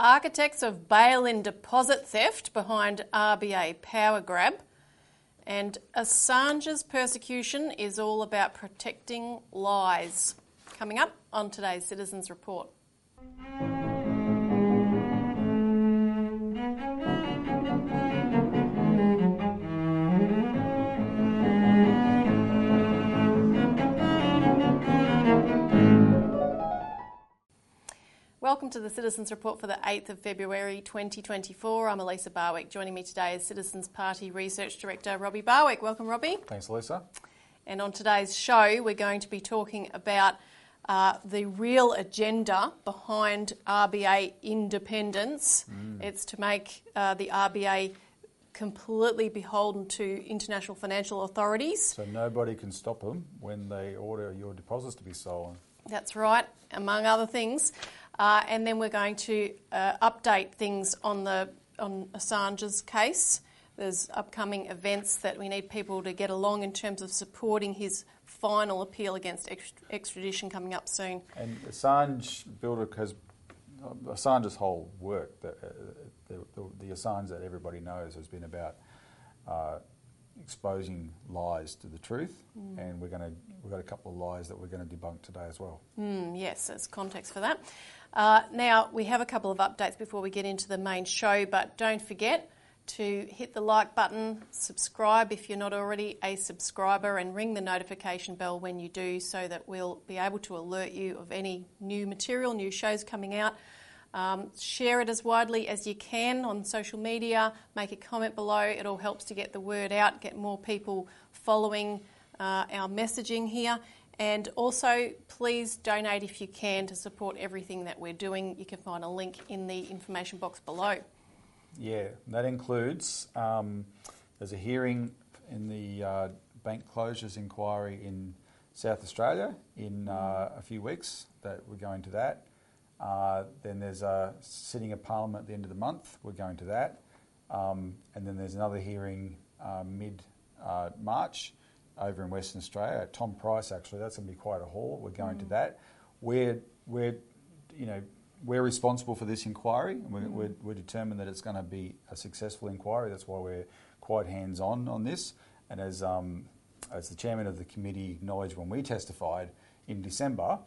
architects of bail in deposit theft behind RBA power grab. And Assange's persecution is all about protecting lies. Coming up on today's Citizens Report. Welcome to the Citizens Report for the 8th of February 2024. I'm Elisa Barwick. Joining me today is Citizens Party Research Director Robbie Barwick. Welcome, Robbie. Thanks, Elisa. And on today's show, we're going to be talking about uh, the real agenda behind RBA independence. Mm. It's to make uh, the RBA completely beholden to international financial authorities. So nobody can stop them when they order your deposits to be stolen. That's right, among other things. Uh, and then we're going to uh, update things on the on Assange's case. There's upcoming events that we need people to get along in terms of supporting his final appeal against extradition coming up soon. And Assange Bilderberg has Assange's whole work, the, uh, the, the, the, Assange that everybody knows, has been about uh, exposing lies to the truth, mm. and we're going to we've got a couple of lies that we're going to debunk today as well. Mm, yes, there's context for that. Uh, now, we have a couple of updates before we get into the main show, but don't forget to hit the like button, subscribe if you're not already a subscriber, and ring the notification bell when you do so that we'll be able to alert you of any new material, new shows coming out. Um, share it as widely as you can on social media, make a comment below. It all helps to get the word out, get more people following uh, our messaging here. And also, please donate if you can to support everything that we're doing. You can find a link in the information box below. Yeah, that includes um, there's a hearing in the uh, bank closures inquiry in South Australia in uh, a few weeks. That we're going to that. Uh, then there's a sitting of Parliament at the end of the month. We're going to that. Um, and then there's another hearing uh, mid uh, March over in Western Australia. Tom Price, actually, that's going to be quite a haul. We're going mm. to that. We're, we're, you know, we're responsible for this inquiry. We're, mm. we're, we're, determined that it's going to be a successful inquiry. That's why we're quite hands-on on this. And as, um, as the chairman of the committee acknowledged when we testified in December,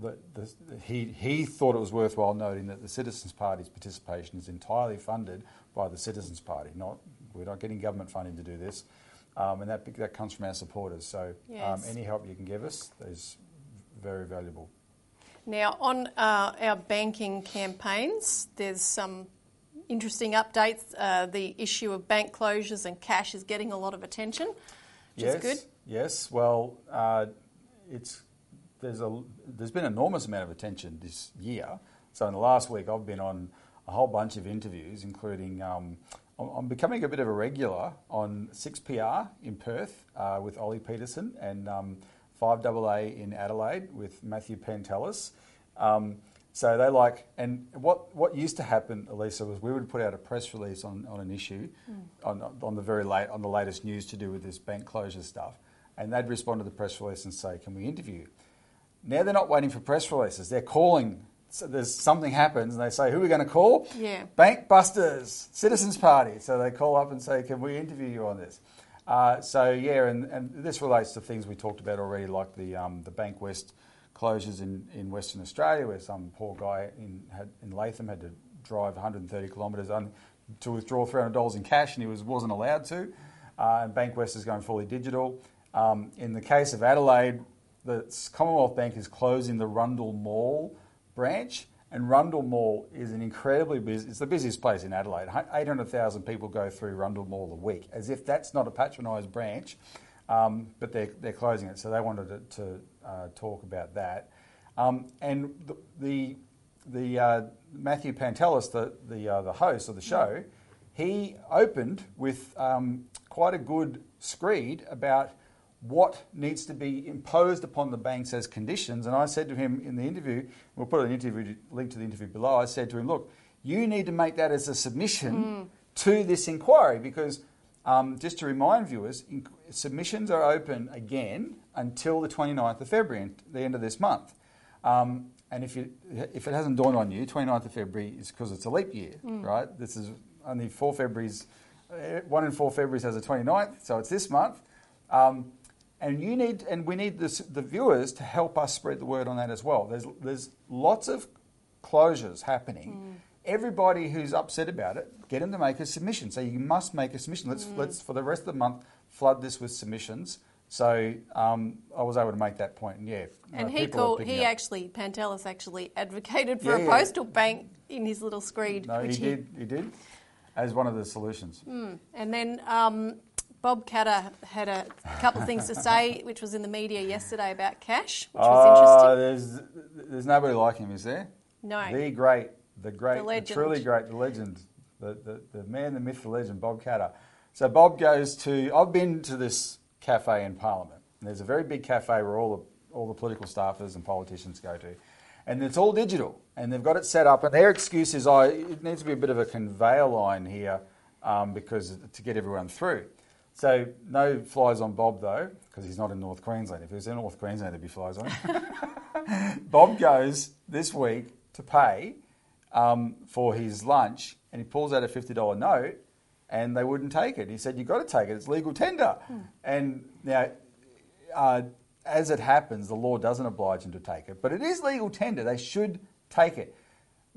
the, the, he, he thought it was worthwhile noting that the Citizens Party's participation is entirely funded by the Citizens Party. Not, we're not getting government funding to do this um, and that, that comes from our supporters. So um, yes. um, any help you can give us is very valuable. Now, on uh, our banking campaigns, there's some interesting updates. Uh, the issue of bank closures and cash is getting a lot of attention, which yes, is good. Yes, well, uh, it's there's a there's been an enormous amount of attention this year. So in the last week, I've been on a whole bunch of interviews, including um, I'm becoming a bit of a regular on 6PR in Perth uh, with Ollie Peterson and um, 5AA in Adelaide with Matthew Pantelis. Um, so they like, and what, what used to happen, Elisa, was we would put out a press release on, on an issue, mm. on, on the very late, on the latest news to do with this bank closure stuff, and they'd respond to the press release and say, "Can we interview?" Now they're not waiting for press releases; they're calling so there's something happens and they say, who are we going to call? Yeah. Bank Busters, Citizens Party. So they call up and say, can we interview you on this? Uh, so yeah, and, and this relates to things we talked about already, like the um, the Bankwest closures in, in Western Australia, where some poor guy in had, in Latham had to drive 130 kilometres to withdraw $300 in cash, and he was wasn't allowed to. Uh, and Bankwest is going fully digital. Um, in the case of Adelaide, the Commonwealth Bank is closing the Rundle Mall branch. And Rundle Mall is an incredibly busy, it's the busiest place in Adelaide. 800,000 people go through Rundle Mall a week, as if that's not a patronised branch, um, but they're, they're closing it. So they wanted to, to uh, talk about that. Um, and the, the, the uh, Matthew Pantelis, the, the, uh, the host of the show, he opened with um, quite a good screed about what needs to be imposed upon the banks as conditions. And I said to him in the interview, we'll put an interview link to the interview below. I said to him, look, you need to make that as a submission mm. to this inquiry because um, just to remind viewers, submissions are open again until the 29th of February, the end of this month. Um, and if, you, if it hasn't dawned on you, 29th of February is because it's a leap year, Mm. right? This is only four Februaries, uh, one in four Februaries has a 29th, so it's this month. Um, and you need, and we need this, the viewers to help us spread the word on that as well. There's, there's lots of closures happening. Everybody who's upset about it, get them to make a submission. So you must make a submission. Let's, let's for the rest of the month, flood this with submissions. So um, I was able to make that point, and yeah. And uh, he called. He up. actually, Pantelis actually advocated for Yeah, a yeah. postal bank in his little screed. No, he which did. He did, as one of the solutions. And then um, Bob Katter had a couple of things to say, which was in the media yesterday about cash, which was Oh, interesting. there's there's nobody like him, is there? No. The great, the great, The the, truly great, the legend, the, the, the man, the myth, the legend, Bob Katter. So Bob goes to. I've been to this cafe in Parliament. There's a very big cafe where all the all the political staffers and politicians go to, and it's all digital. And they've got it set up. And their excuse is, "Oh, it needs to be a bit of a conveyor line here um, because to get everyone through." So no flies on Bob though, because he's not in North Queensland. If he was in North Queensland, there'd be flies on him. Bob goes this week to pay um, for his lunch, and he pulls out a fifty dollar note, and they wouldn't take it. He said, "You've got to take it. It's legal tender." And now, uh, as it happens, the law doesn't oblige him to take it, but it is legal tender. They should take it.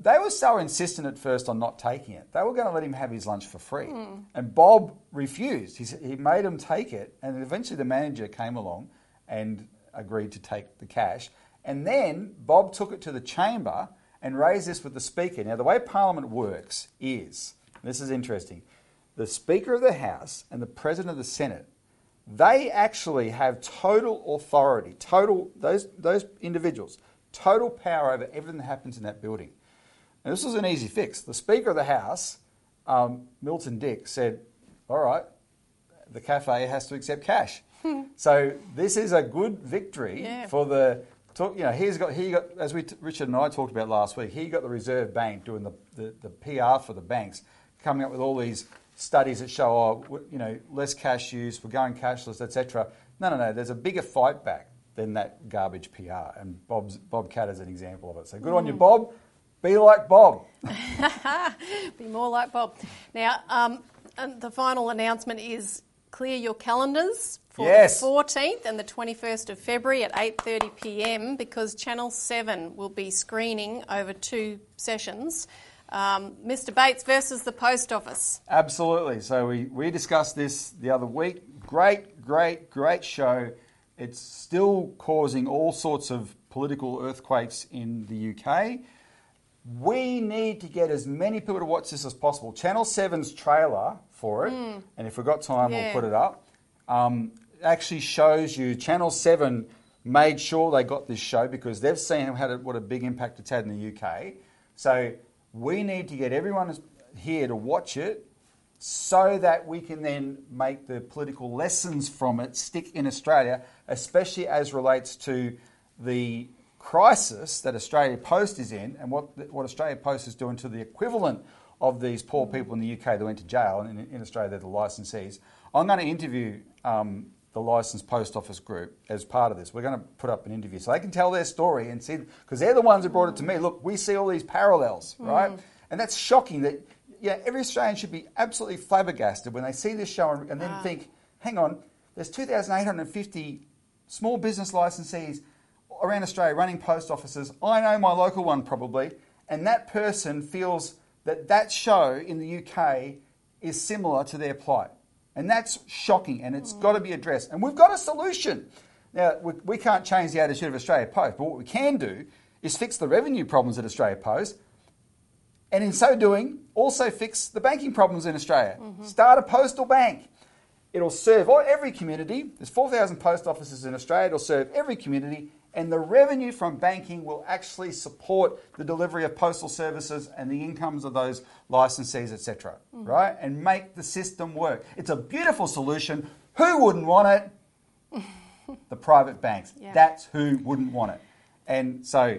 They were so insistent at first on not taking it. They were going to let him have his lunch for free. Hmm. And Bob refused. He, he made him take it. And eventually the manager came along and agreed to take the cash. And then Bob took it to the chamber and raised this with the Speaker. Now, the way Parliament works is this is interesting the Speaker of the House and the President of the Senate they actually have total authority, total those those individuals, total power over everything that happens in that building. And this was an easy fix. The Speaker of the House, um, Milton Dick, said, "All right, the cafe has to accept cash." so this is a good victory Yeah. for the. Talk, you know, he's got he got as we Richard and I talked about last week. He got the Reserve Bank doing the, the, the PR for the banks, coming up with all these studies that show, oh, you know, less cash use, we're going cashless, etc. No, no, no. There's a bigger fight back than that garbage PR, and Bob's Bob Katter's an example of it. So good on you, Bob. Be like Bob. Be more like Bob. Now, um, and the final announcement is clear your calendars for Yes. the 14th and the 21st of February at 8:30 p.m. because Channel 7 will be screening over two sessions. Um, Mr. Bates versus the Post Office. Absolutely. So we, we discussed this the other week. Great, great, great show. It's still causing all sorts of political earthquakes in the UK. We need to get as many people to watch this as possible. Channel 7's trailer for it, and if we've got time. Yeah. we'll put it up, um, actually shows you Channel 7 made sure they got this show because they've seen how it, what a big impact it's had in the UK. So we need to get everyone here to watch it so that we can then make the political lessons from it stick in Australia, especially as relates to the crisis that Australia Post is in and what, what Australia Post is doing to the equivalent of these poor people in the UK that went to jail, and in, in Australia they're the licensees. I'm going to interview um, the licensed post office group as part of this. We're going to put up an interview so they can tell their story and see, because they're the ones who brought it to me. Look, we see all these parallels, right? And that's shocking that, yeah, every Australian should be absolutely flabbergasted when they see this show and, and then think, hang on, there's 2,850 small business licensees around Australia running post offices. I know my local one probably, and that person feels that that show in the UK is similar to their plight. And that's shocking, and it's got to be addressed. And we've got a solution. Now, we, we can't change the attitude of Australia Post, but what we can do is fix the revenue problems at Australia Post, and in so doing, also fix the banking problems in Australia. Mm-hmm. Start a postal bank. It'll serve every community. There's 4,000 post offices in Australia. It'll serve every community, and the revenue from banking will actually support the delivery of postal services and the incomes of those licensees, etc. Mm-hmm. Right, and make the system work. It's a beautiful solution. Who wouldn't want it? the private banks. Yeah. That's who wouldn't want it. And so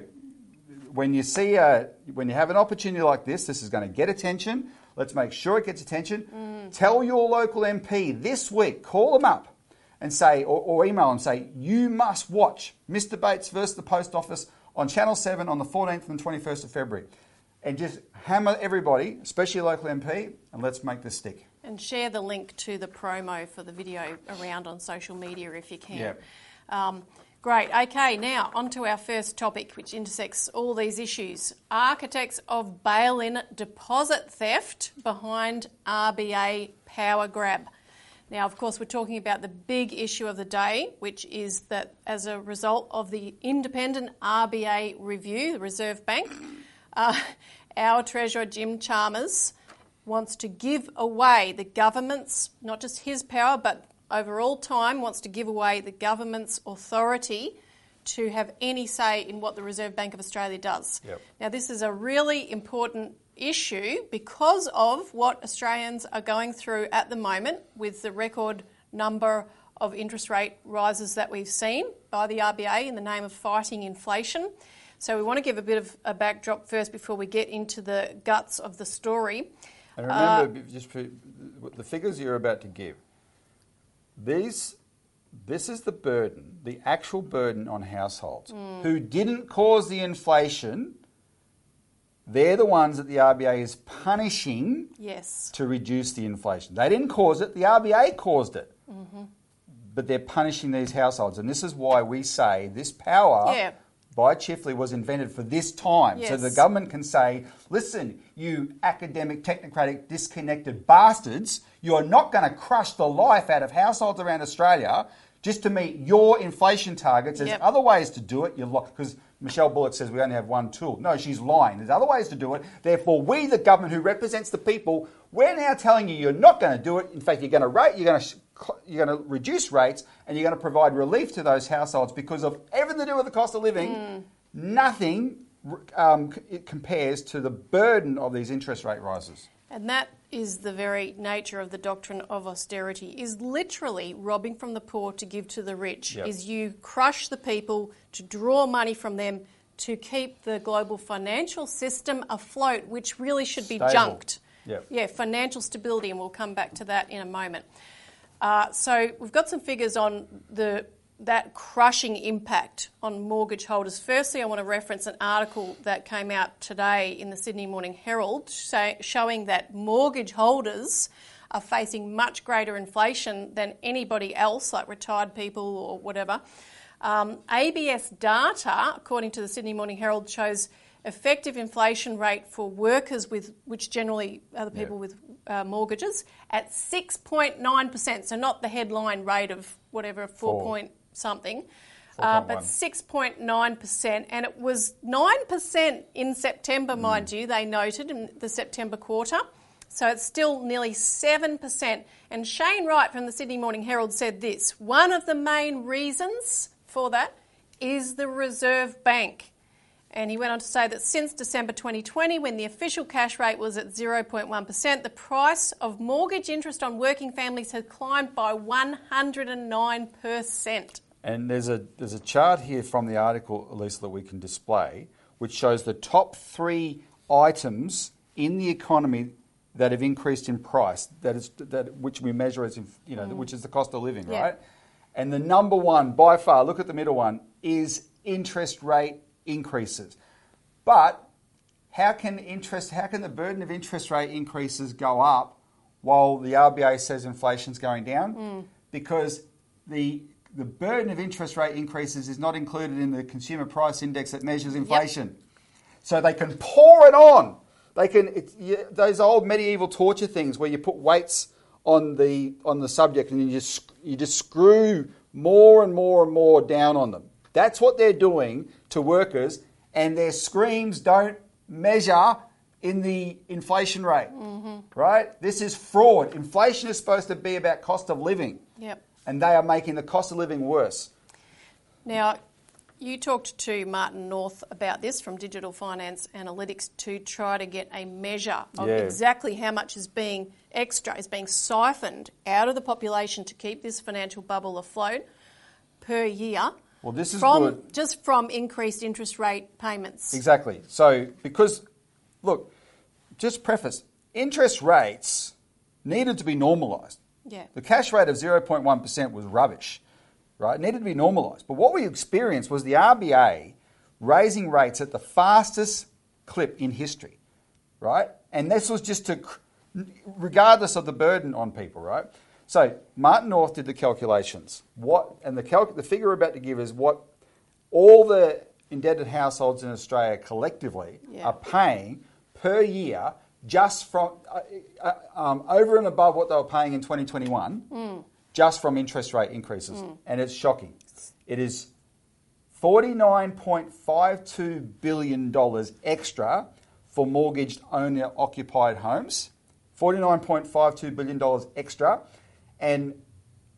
when you see a, when you have an opportunity like this, this is going to get attention. Let's make sure it gets attention. Mm. Tell your local MP this week, call them up and say, or, or email and say, you must watch Mr. Bates versus the Post Office on Channel 7 on the 14th and 21st of February. And just hammer everybody, especially your local MP, and let's make this stick. And share the link to the promo for the video around on social media if you can. Yep. Um, great. Okay, now on to our first topic, which intersects all these issues. Architects of bail in deposit theft behind RBA power grab. Now, of course, we're talking about the big issue of the day, which is that as a result of the independent RBA review, the Reserve Bank, uh, our Treasurer Jim Chalmers wants to give away the government's, not just his power, but over all time, wants to give away the government's authority to have any say in what the Reserve Bank of Australia does. Yep. Now, this is a really important issue because of what Australians are going through at the moment with the record number of interest rate rises that we've seen by the RBA in the name of fighting inflation. So, we want to give a bit of a backdrop first before we get into the guts of the story. And remember, uh, just for the figures you're about to give, these, this is the burden, the actual burden on households hmm. who didn't cause the inflation. They're the ones that the RBA is punishing Yes. to reduce the inflation. They didn't cause it, the RBA caused it. Mm-hmm. But they're punishing these households. And this is why we say this power Yeah. by Chifley was invented for this time. So the government can say, listen, you academic, technocratic, disconnected bastards, you're not going to crush the life out of households around Australia just to meet your inflation targets. There's Yep. other ways to do it. You're because Michelle Bullock says we only have one tool. No, she's lying. There's other ways to do it. Therefore, we, the government who represents the people, we're now telling you you're not going to do it. In fact, you're going to rate, you're going to you're going to reduce rates and you're going to provide relief to those households because of everything to do with the cost of living. Nothing um, compares to the burden of these interest rate rises. And that is the very nature of the doctrine of austerity is literally robbing from the poor to give to the rich Yep. is you crush the people to draw money from them to keep the global financial system afloat which really should be Stable. junked Yep. yeah financial stability and we'll come back to that in a moment uh, so we've got some figures on the that crushing impact on mortgage holders. Firstly, I want to reference an article that came out today in the Sydney Morning Herald say, showing that mortgage holders are facing much greater inflation than anybody else, like retired people or whatever. Um, ABS data, according to the Sydney Morning Herald, shows effective inflation rate for workers with which generally are the people Yeah. with uh, mortgages at 6.9%. So not the headline rate of whatever, 4 Four. point something, uh, but 6.9%. And it was 9% in September, mind Mm. you, they noted in the September quarter. So it's still nearly 7%. And Shane Wright from the Sydney Morning Herald said this one of the main reasons for that is the Reserve Bank. And he went on to say that since December 2020, when the official cash rate was at 0.1%, the price of mortgage interest on working families has climbed by 109%. And there's a there's a chart here from the article, Elisa, that we can display, which shows the top three items in the economy that have increased in price. That is that which we measure as you know, mm. which is the cost of living, Yeah. right? And the number one by far, look at the middle one, is interest rate increases. But how can interest how can the burden of interest rate increases go up while the RBA says inflation's going down? Mm. Because the the burden of interest rate increases is not included in the consumer price index that measures inflation. So they can pour it on. They can it's, you, those old medieval torture things where you put weights on the on the subject and you just you just screw more and more and more down on them. That's what they're doing to workers, and their screams don't measure in the inflation rate. Mm-hmm. Right? This is fraud. Inflation is supposed to be about cost of living, Yep. And they are making the cost of living worse. Now, you talked to Martin North about this from Digital Finance Analytics to try to get a measure of Yeah. exactly how much is being extra, is being siphoned out of the population to keep this financial bubble afloat per year. Well, this is from good. just from increased interest rate payments. Exactly. So, because, look, just preface interest rates needed to be normalised. Yeah. The cash rate of 0.1% was rubbish, right? It needed to be normalised. But what we experienced was the RBA raising rates at the fastest clip in history, right? And this was just to, regardless of the burden on people, right? So Martin North did the calculations. What and the calc, the figure we're about to give is what all the indebted households in Australia collectively Yeah. are paying per year just from uh, uh, um, over and above what they were paying in 2021, just from interest rate increases, and it's shocking. It is $49.52 billion extra for mortgaged owner occupied homes. $49.52 billion extra. And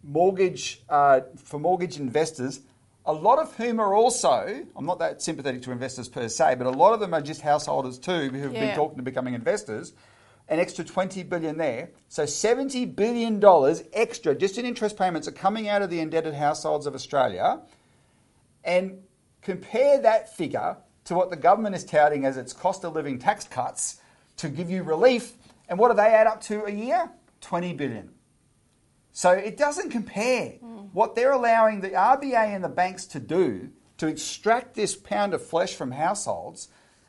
mortgage uh, for mortgage investors, a lot of whom are also, I'm not that sympathetic to investors per se, but a lot of them are just householders too who've been talking to becoming investors. An extra 20 billion there. So 70 billion dollars extra just in interest payments are coming out of the indebted households of Australia and compare that figure to what the government is touting as its cost of living tax cuts to give you relief. And what do they add up to a year? 20 billion. So it doesn't compare. What they're allowing the RBA and the banks to do to extract this pound of flesh from households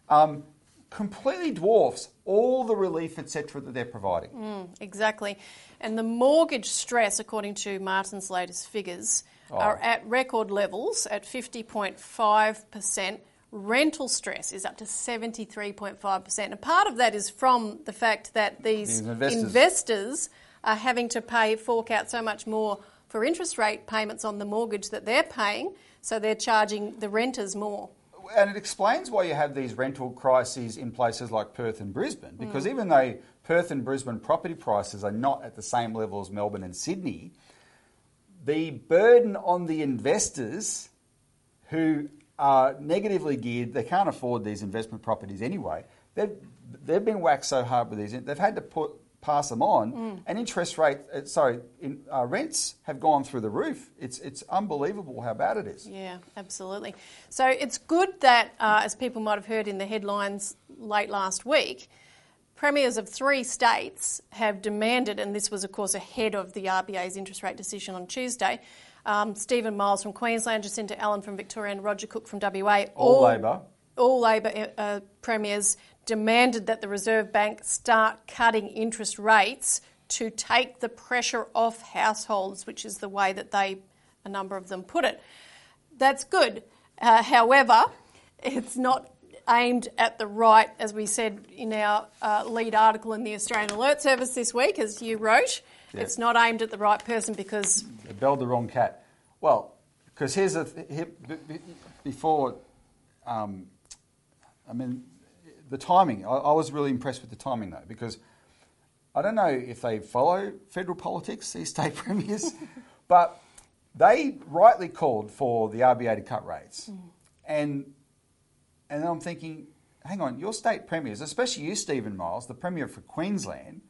um, completely dwarfs all the relief, etc., that they're providing. Exactly. And the mortgage stress, according to Martin's latest figures, Oh. are at record levels at 50.5%. Rental stress is up to 73.5%. And part of that is from the fact that these These investors. investors are having to pay, fork out so much more for interest rate payments on the mortgage that they're paying, so they're charging the renters more. and it explains why you have these rental crises in places like Perth and Brisbane. Because mm. even though Perth and Brisbane property prices are not at the same level as Melbourne and Sydney, the burden on the investors who are negatively geared, they can't afford these investment properties anyway. They've, they've been whacked so hard with these, they've had to put pass them on, and interest rate, uh, sorry, in, uh, rents have gone through the roof. It's it's unbelievable how bad it is. Yeah, absolutely. So it's good that, uh, as people might have heard in the headlines late last week, premiers of three states have demanded, and this was, of course, ahead of the RBA's interest rate decision on Tuesday. Um, Stephen Miles from Queensland, Jacinta Allan from Victoria, and Roger Cook from WA. All Labor. All Labor uh, premiers demanded that the Reserve Bank start cutting interest rates to take the pressure off households, which is the way that they, a number of them, put it. That's good. Uh, however, it's not aimed at the right, as we said in our uh, lead article in the Australian Alert Service this week, as you wrote. Yeah. It's not aimed at the right person because They belled the wrong cat. Well, because here's a th- here, b- b- before, um, I mean, the timing. I, I was really impressed with the timing though, because I don't know if they follow federal politics, these state premiers, but they rightly called for the RBA to cut rates, mm. and and then I'm thinking, hang on, your state premiers, especially you, Stephen Miles, the premier for Queensland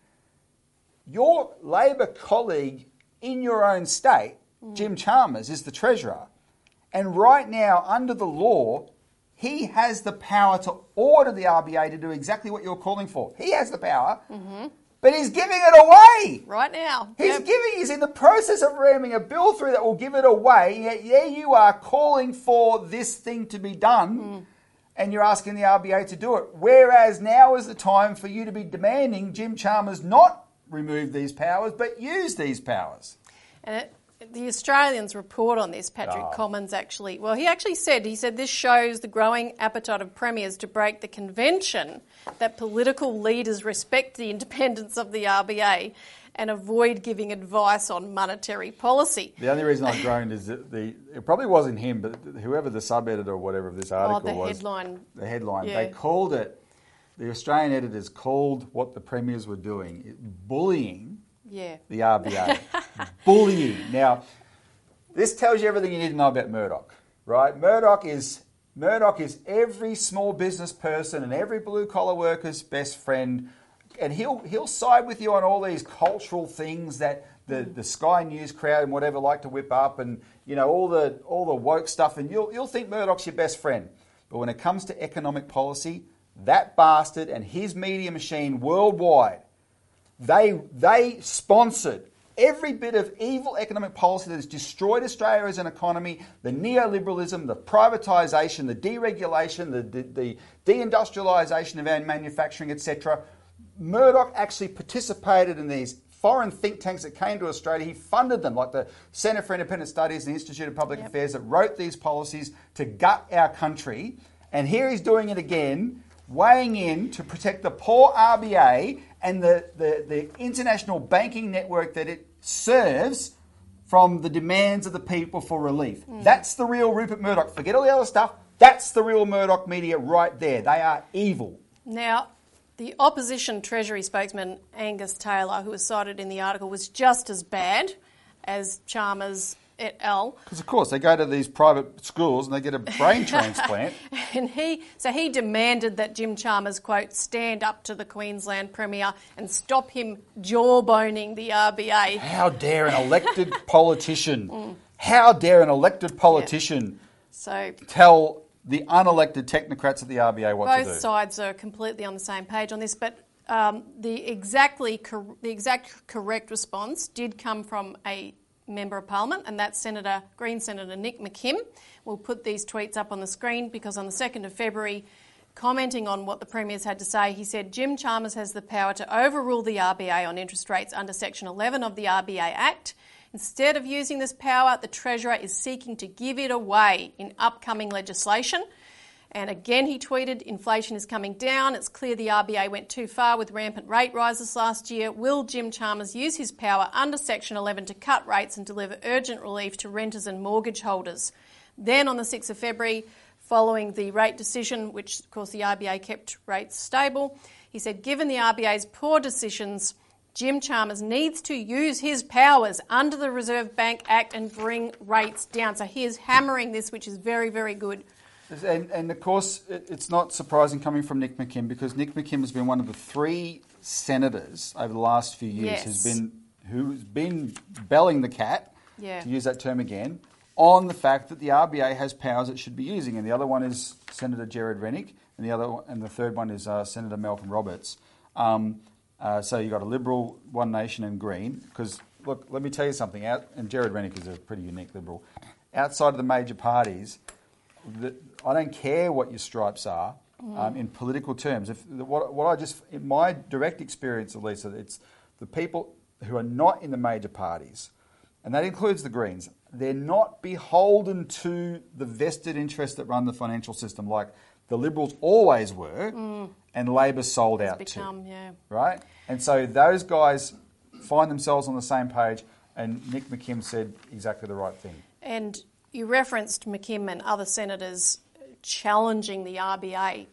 your Labor colleague in your own state, mm. Jim Chalmers, is the treasurer. And right now, under the law, he has the power to order the RBA to do exactly what you're calling for. He has the power, mm-hmm. but he's giving it away. right now, He's Yep. giving, he's in the process of ramming a bill through that will give it away. Yet there you are calling for this thing to be done, mm. and you're asking the RBA to do it. Whereas now is the time for you to be demanding Jim Chalmers not remove these powers, but use these powers. And it, the Australians report on this, Patrick Oh. Commins actually. Well, he actually said, he said this shows the growing appetite of premiers to break the convention that political leaders respect the independence of the RBA and avoid giving advice on monetary policy. The only reason I groaned is that the it probably wasn't him, but whoever the sub editor or whatever of this article Oh, the was. headline. The headline. Yeah. They called it. The Australian editors called what the premiers were doing bullying Yeah. the RBA. bullying. Now, this tells you everything you need to know about Murdoch, right? Murdoch is Murdoch is every small business person and every blue collar worker's best friend, and he'll he'll side with you on all these cultural things that the, mm. the Sky News crowd and whatever like to whip up, and you know all the all the woke stuff, and you'll you'll think Murdoch's your best friend, but when it comes to economic policy, that bastard and his media machine worldwide they they sponsored every bit of evil economic policy that has destroyed Australia as an economy, the neoliberalism, the privatisation, the deregulation, the, the, the deindustrialisation of our manufacturing, etc. Murdoch actually participated in these foreign think tanks that came to Australia. He funded them, like the Centre for Independent Studies and the Institute of Public Yep. Affairs, that wrote these policies to gut our country. And here he's doing it again, weighing in to protect the poor RBA and the, the, the international banking network that it serves from the demands of the people for relief. Hmm. That's the real Rupert Murdoch. Forget all the other stuff. That's the real Murdoch media right there. They are evil. Now, the opposition Treasury spokesman Angus Taylor, who was cited in the article, was just as bad as Chalmers et al. Because, of course, they go to these private schools and they get a brain transplant. And he, so he demanded that Jim Chalmers, quote, stand up to the Queensland Premier and stop him jawboning the RBA. How dare an elected politician, how dare an elected politician So tell the unelected technocrats at the RBA what to do. both sides are completely on the same page on this, but um, the exactly cor- the exact correct response did come from a member of parliament, and that's Senator Green Senator Nick McKim. We'll put these tweets up on the screen because on the second of February. Commenting on what the Premier's had to say, he said Jim Chalmers has the power to overrule the RBA on interest rates under Section 11 of the RBA Act. Instead of using this power, the Treasurer is seeking to give it away in upcoming legislation. And again, he tweeted, inflation is coming down. It's clear the RBA went too far with rampant rate rises last year. Will Jim Chalmers use his power under Section 11 to cut rates and deliver urgent relief to renters and mortgage holders? Then on the 6th of February, following the rate decision, which of course the RBA kept rates stable, he said, given the RBA's poor decisions, Jim Chalmers needs to use his powers under the Reserve Bank Act and bring rates down. So he is hammering this, which is very, very good. And, and of course, it, it's not surprising coming from Nick McKim because Nick McKim has been one of the three senators over the last few years Yes. who's been who's been belling the cat, Yeah. to use that term again, on the fact that the RBA has powers it should be using, and the other one is Senator Gerard Rennick, and the other and the third one is uh, Senator Malcolm Roberts. Um, uh, so you've got a Liberal, One Nation, and Green. Because look, let me tell you something. Out and Gerard Rennick is a pretty unique Liberal. Outside of the major parties, the, I don't care what your stripes are um, in political terms. If what, what I just in my direct experience, Elisa, it's the people who are not in the major parties, and that includes the Greens. They're not beholden to the vested interests that run the financial system, like the Liberals always were, and Labor sold out become, to. yeah. Right, and so those guys find themselves on the same page, and Nick McKim said exactly the right thing. And you referenced McKim and other senators challenging the RBA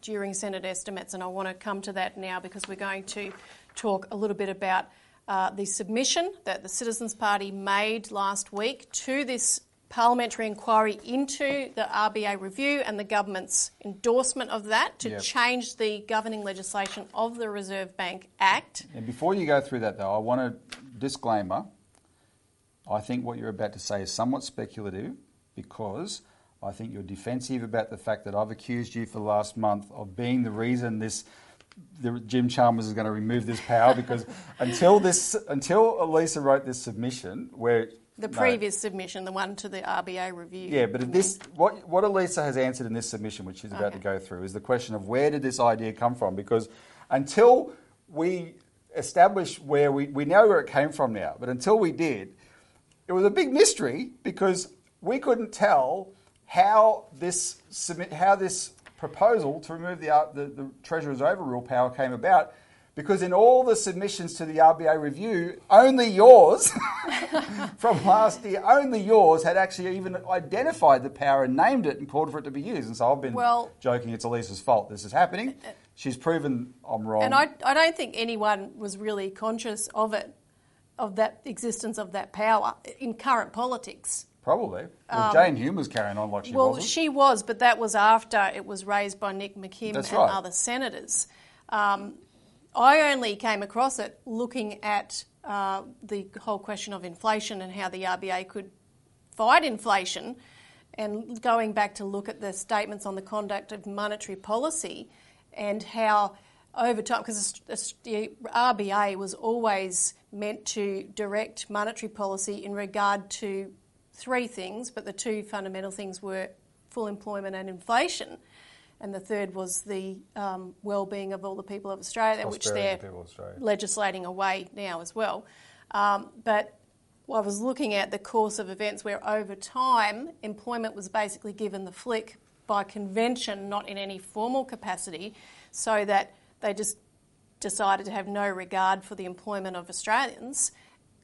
during Senate estimates, and I want to come to that now because we're going to talk a little bit about uh, the submission that the Citizens Party made last week to this parliamentary inquiry into the RBA review and the government's endorsement of that to Yep. change the governing legislation of the Reserve Bank Act. And before you go through that, though, I want a disclaimer. I think what you're about to say is somewhat speculative because I think you're defensive about the fact that I've accused you for the last month of being the reason this the, Jim Chalmers is going to remove this power because until this until Elisa wrote this submission where The no, previous submission, the one to the RBA review. yeah, but this what what Elisa has answered in this submission, which she's about Okay. to go through, is the question of where did this idea come from? Because until we establish where we we know where it came from now, but until we did, it was a big mystery because we couldn't tell how this submit how this proposal to remove the R- the, the treasurer's overrule power came about. Because in all the submissions to the RBA review, only yours from last year, only yours had actually even identified the power and named it and called for it to be used. And so I've been Well- joking it's Elisa's fault this is happening. She's proven I'm wrong. And I, I don't think anyone was really conscious of it, of that existence of that power in current politics. Probably. Well, Jane Hume was carrying on like she Um, well, wasn't. Well, she was, but that was after it was raised by Nick McKim That's and right. other senators. Um, I only came across it looking at uh, the whole question of inflation and how the RBA could fight inflation, and going back to look at the statements on the conduct of monetary policy and how over time, because the RBA was always meant to direct monetary policy in regard to three things, but the two fundamental things were full employment and inflation. And the third was the um, well-being of all the people of Australia, which they're legislating away now as well. Um, but I was looking at the course of events where over time employment was basically given the flick by convention, not in any formal capacity, so that they just decided to have no regard for the employment of Australians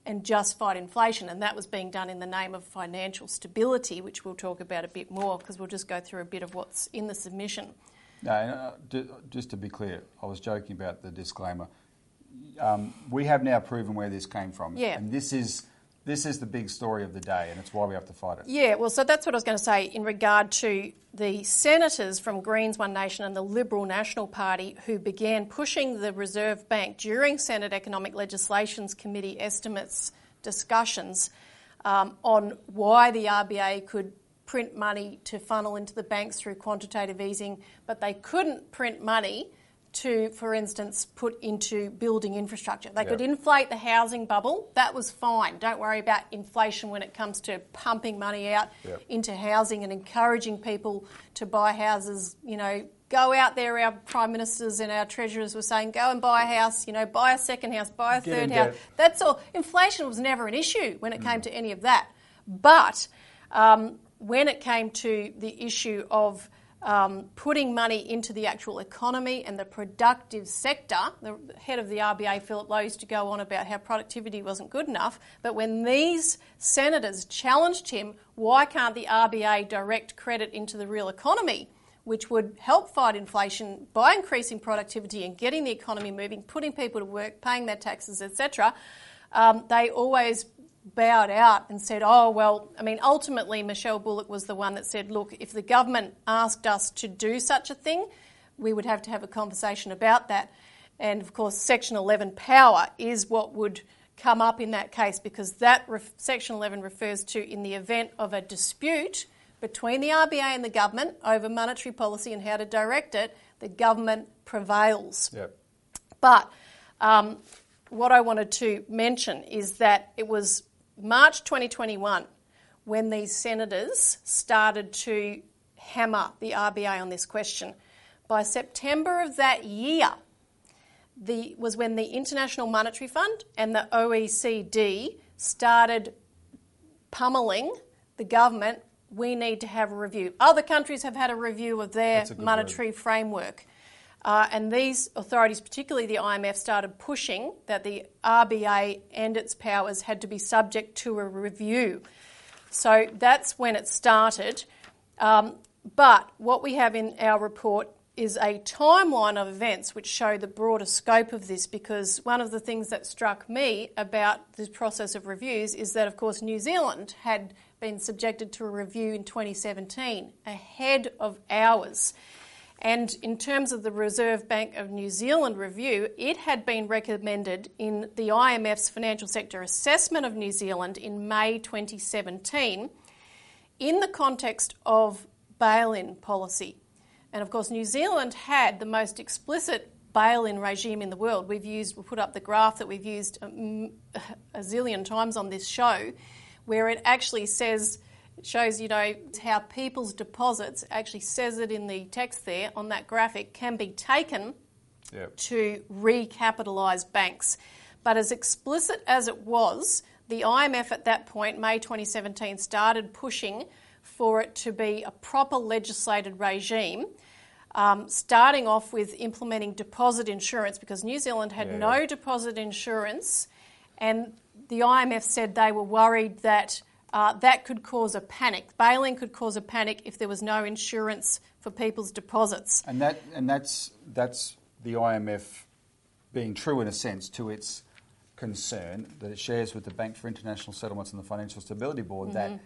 and just fight inflation. And that was being done in the name of financial stability, which we'll talk about a bit more because we'll just go through a bit of what's in the submission. No, uh, just to be clear, I was joking about the disclaimer. Um, we have now proven where this came from. Yeah. And this is this is the big story of the day, and it's why we have to fight it. Yeah, well, so that's what I was going to say in regard to the senators from Greens One Nation and the Liberal National Party who began pushing the Reserve Bank during Senate Economic Legislations Committee estimates discussions um, on why the RBA could print money to funnel into the banks through quantitative easing, but they couldn't print money to, for instance, put into building infrastructure. They could inflate the housing bubble. That was fine. Don't worry about inflation when it comes to pumping money out into housing and encouraging people to buy houses. You know, go out there. Our prime ministers and our treasurers were saying, go and buy a house. You know, buy a second house, buy a Get third house. That's all. Inflation was never an issue when it mm. came to any of that. But um, when it came to the issue of um, putting money into the actual economy and the productive sector. The head of the RBA, Philip Lowe, used to go on about how productivity wasn't good enough. But when these senators challenged him, why can't the RBA direct credit into the real economy? Which would help fight inflation by increasing productivity and getting the economy moving, putting people to work, paying their taxes, etc. Um, they always bowed out and said, oh, well, I mean, ultimately, Michelle Bullock was the one that said, look, if the government asked us to do such a thing, we would have to have a conversation about that. And of course, Section 11 power is what would come up in that case because that ref- Section 11 refers to in the event of a dispute between the RBA and the government over monetary policy and how to direct it, the government prevails. Yep. But um, what I wanted to mention is that it was March 2021 when these senators started to hammer the RBA on this question. By September of that year, the, was when the International Monetary Fund and the OECD started pummeling the government. We need to have a review. Other countries have had a review of their monetary word. framework. Uh, and these authorities, particularly the IMF, started pushing that the RBA and its powers had to be subject to a review. So that's when it started. Um, but what we have in our report is a timeline of events which show the broader scope of this because one of the things that struck me about this process of reviews is that, of course, New Zealand had been subjected to a review in 2017 ahead of ours. And in terms of the Reserve Bank of New Zealand review, it had been recommended in the IMF's financial sector assessment of New Zealand in May 2017 in the context of bail in policy. And of course, New Zealand had the most explicit bail in regime in the world. We've used, we'll put up the graph that we've used a, a zillion times on this show, where it actually says it shows, you know, how people's deposits, actually says it in the text there on that graphic, can be taken yep. to recapitalise banks. But as explicit as it was, the IMF at that point, May 2017, started pushing for it to be a proper legislated regime, um, starting off with implementing deposit insurance because New Zealand had yeah. no deposit insurance, and the IMF said they were worried that uh, that could cause a panic. Bail-in could cause a panic if there was no insurance for people's deposits. And that and that's that's the IMF being true in a sense to its concern that it shares with the Bank for International Settlements and the Financial Stability Board mm-hmm. that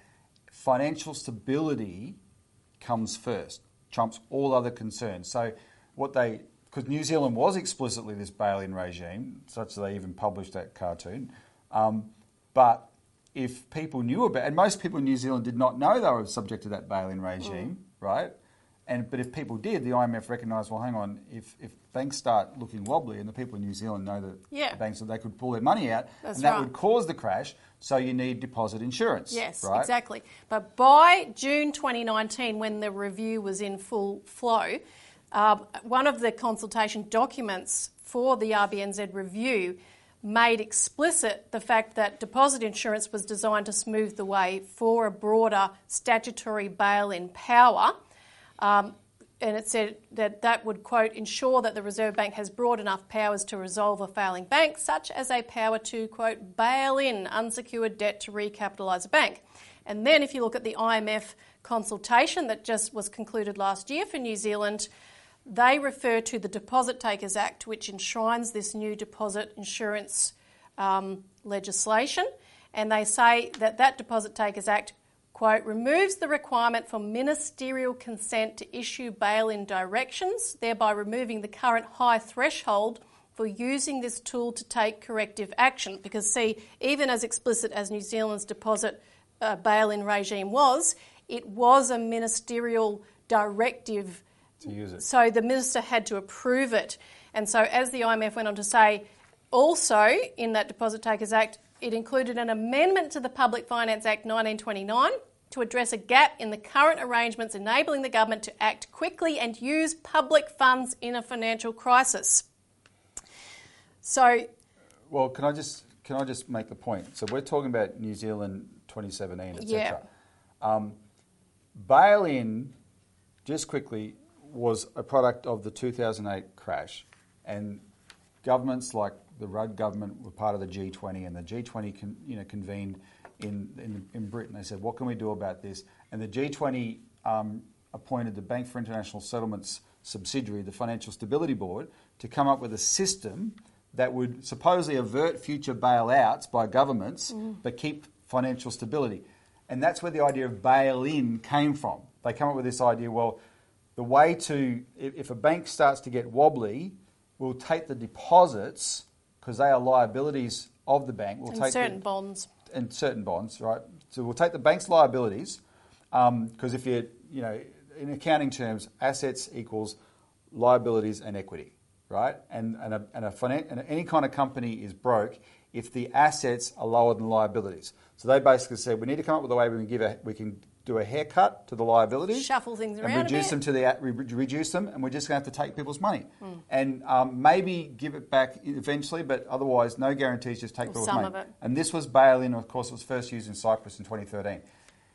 financial stability comes first, trumps all other concerns. So what they because New Zealand was explicitly this bail-in regime, such that they even published that cartoon. Um, but if people knew about, and most people in New Zealand did not know they were subject to that bail-in regime, mm. right? And but if people did, the IMF recognised, well, hang on, if, if banks start looking wobbly, and the people in New Zealand know that Yeah. the banks that they could pull their money out, That's and that right. would cause the crash. So you need deposit insurance. Yes, right? exactly. But by June 2019, when the review was in full flow, um, one of the consultation documents for the RBNZ review made explicit the fact that deposit insurance was designed to smooth the way for a broader statutory bail in power. Um, and it said that that would, quote, ensure that the Reserve Bank has broad enough powers to resolve a failing bank, such as a power to, quote, bail in unsecured debt to recapitalise a bank. And then if you look at the IMF consultation that just was concluded last year for New Zealand, they refer to the Deposit Takers Act, which enshrines this new deposit insurance um, legislation. And they say that that Deposit Takers Act quote, removes the requirement for ministerial consent to issue bail in directions, thereby removing the current high threshold for using this tool to take corrective action. Because, see, even as explicit as New Zealand's deposit uh, bail in regime was, it was a ministerial directive. To use it. So the minister had to approve it. And so, as the IMF went on to say, also in that Deposit Takers Act, it included an amendment to the Public Finance Act 1929 to address a gap in the current arrangements enabling the government to act quickly and use public funds in a financial crisis. So, Well, can I just can I just make the point? So we're talking about New Zealand 2017, etc. Yeah. Um, bail-in, just quickly, was a product of the 2008 crash, and governments like the Rudd government were part of the G20, and the G20 con, you know convened in, in in Britain. They said, "What can we do about this?" And the G20 um, appointed the Bank for International Settlements subsidiary, the Financial Stability Board, to come up with a system that would supposedly avert future bailouts by governments, but keep financial stability. And that's where the idea of bail-in came from. They come up with this idea, well, the way to, if, a bank starts to get wobbly, we'll take the deposits, because they are liabilities of the bank. We'll and take certain the, bonds. and certain bonds, right? So we'll take the bank's liabilities, um, because if you, you know, in accounting terms, assets equals liabilities and equity, right? And, and, a, and, a finan- and any kind of company is broke if the assets are lower than liabilities. So they basically said we need to come up with a way we can give a, we can do a haircut to the liabilities, Shuffle things and around a reduce them to the re- reduce them, and we're just going to have to take people's money Hmm. and um, maybe give it back eventually, but otherwise no guarantees. Just take people's some money. of it. And this was bail-in, of course, it was first used in Cyprus in 2013.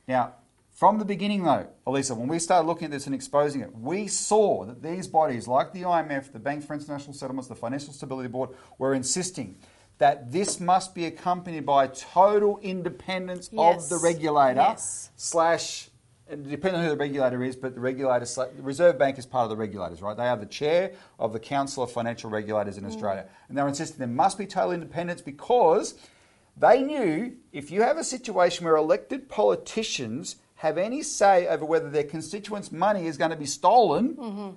Now, from the beginning, though, Elisa, when we started looking at this and exposing it, we saw that these bodies, like the IMF, the Bank for International Settlements, the Financial Stability Board, were insisting that this must be accompanied by total independence Yes. of the regulator Yes. slash. And depending on who the regulator is, but the regulator, the Reserve Bank is part of the regulators, right? They are the chair of the Council of Financial Regulators in mm. Australia, and they're insisting there must be total independence because they knew if you have a situation where elected politicians have any say over whether their constituents' money is going to be stolen, mm-hmm.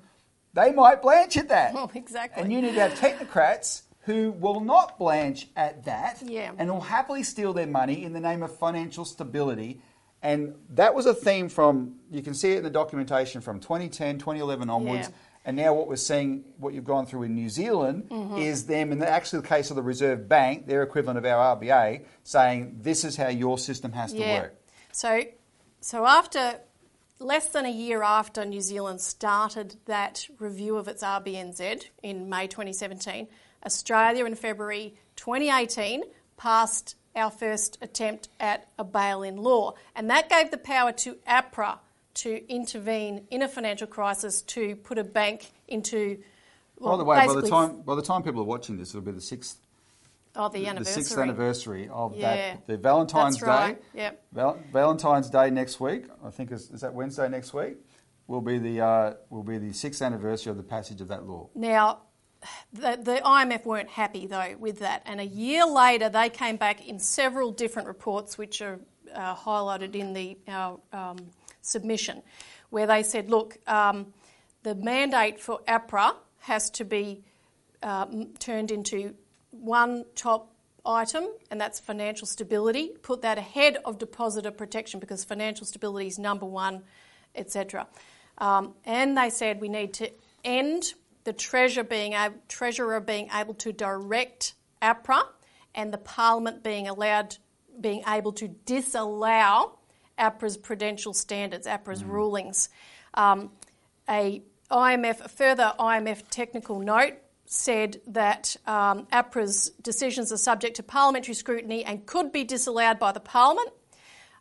they might blanch at that. Oh, exactly. And you need to have technocrats who will not blanch at that Yeah. and will happily steal their money in the name of financial stability. And that was a theme from, you can see it in the documentation from 2010, 2011 onwards. Yeah. And now what we're seeing, what you've gone through in New Zealand, Mm-hmm. is them, and in the actual case of the Reserve Bank, their equivalent of our RBA, saying this is how your system has to work. So, so after less than a year after New Zealand started that review of its RBNZ in May 2017, Australia in February 2018 passed our first attempt at a bail-in law, and that gave the power to APRA to intervene in a financial crisis to put a bank into. By the way, by the time by the time people are watching this, it'll be the sixth oh, the the anniversary. sixth anniversary of Yeah. that. The Valentine's right, Day. yep. Val- Valentine's Day next week. I think is, is that Wednesday next week. Will be the uh, will be the sixth anniversary of the passage of that law. Now, the, the IMF weren't happy though with that, and a year later they came back in several different reports, which are uh, highlighted in the our um, submission, where they said, look, um, the mandate for APRA has to be um, turned into one top item, and that's financial stability. Put that ahead of depositor protection because financial stability is number one, etc. Um, and they said we need to end the treasurer being, a, treasurer being able to direct APRA and the Parliament being allowed, being able to disallow APRA's prudential standards, APRA's Mm. rulings. Um, a IMF, a further IMF technical note said that um, APRA's decisions are subject to parliamentary scrutiny and could be disallowed by the Parliament.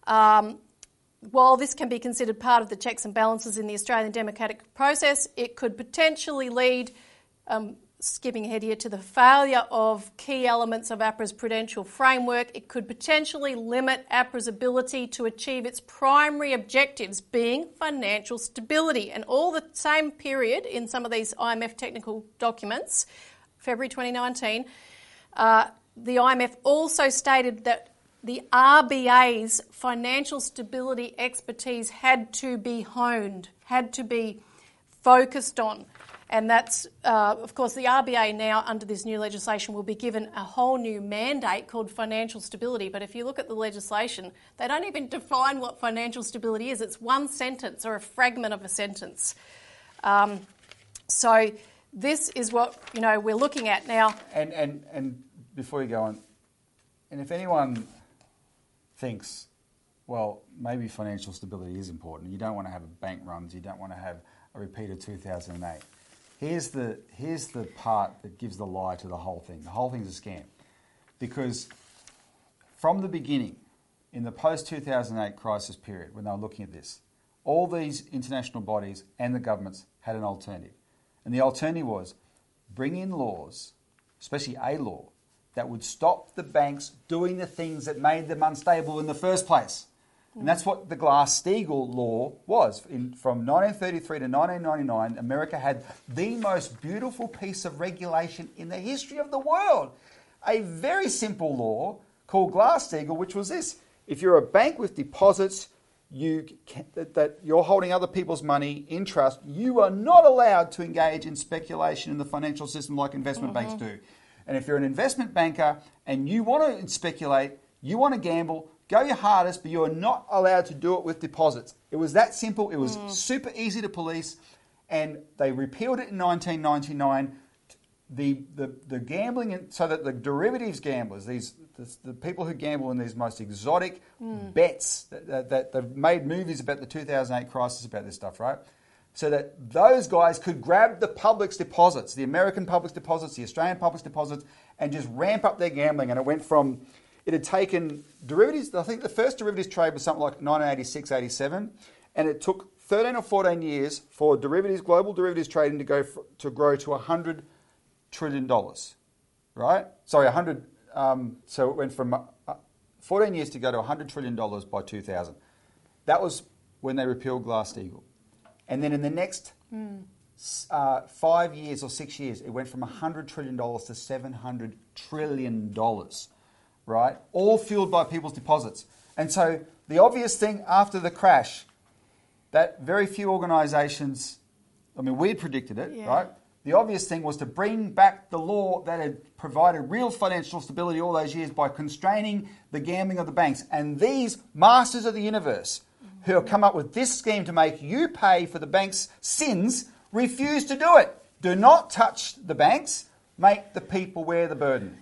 Um, while this can be considered part of the checks and balances in the Australian democratic process, it could potentially lead, um, skipping ahead here, to the failure of key elements of APRA's prudential framework. It could potentially limit APRA's ability to achieve its primary objectives, being financial stability. And all the same period in some of these IMF technical documents, February 2019, uh, the IMF also stated that the RBA's financial stability expertise had to be honed, had to be focused on. And that's, uh, of course, the RBA now, under this new legislation, will be given a whole new mandate called financial stability. But if you look at the legislation, they don't even define what financial stability is. It's one sentence or a fragment of a sentence. Um, so this is what you know we're looking at now. And, and, and before you go on, and if anyone thinks, well, maybe financial stability is important, you don't want to have a bank runs, you don't want to have a repeat of 2008. Here's the, here's the part that gives the lie to the whole thing. The whole thing's a scam. Because from the beginning, in the post 2008 crisis period, when they were looking at this, all these international bodies and the governments had an alternative. And the alternative was bring in laws, especially a law, that would stop the banks doing the things that made them unstable in the first place. And that's what the Glass Steagall law was. In, from 1933 to 1999, America had the most beautiful piece of regulation in the history of the world. A very simple law called Glass Steagall, which was this if you're a bank with deposits, you can, that, that you're holding other people's money in trust, you are not allowed to engage in speculation in the financial system like investment banks mm-hmm. do. And if you're an investment banker and you want to speculate, you want to gamble, go your hardest, but you are not allowed to do it with deposits. It was that simple. It was mm. super easy to police, and they repealed it in 1999. The, the, the gambling, so that the derivatives gamblers, these the, people who gamble in these most exotic mm. bets, that, that, that they've made movies about the 2008 crisis about this stuff, right? So that those guys could grab the public's deposits, the American public's deposits, the Australian public's deposits, and just ramp up their gambling. And it went from, it had taken derivatives, I think the first derivatives trade was something like 1986, 87, and it took 13 or 14 years for derivatives, global derivatives trading to go for, to grow to 100 trillion dollars, right? Sorry, 100. Um, so it went from uh, 14 years to go to 100 trillion dollars by 2000. That was when they repealed Glass-Steagall. And then in the next s- uh, five years or six years, it went from $100 trillion to $700 trillion, right? All fueled by people's deposits. And so the obvious thing after the crash, that very few organisations, I mean, we'd predicted it, Yeah. right? The obvious thing was to bring back the law that had provided real financial stability all those years by constraining the gambling of the banks. And these masters of the universe who have come up with this scheme to make you pay for the bank's sins refuse to do it. Do not touch the banks, make the people wear the burden.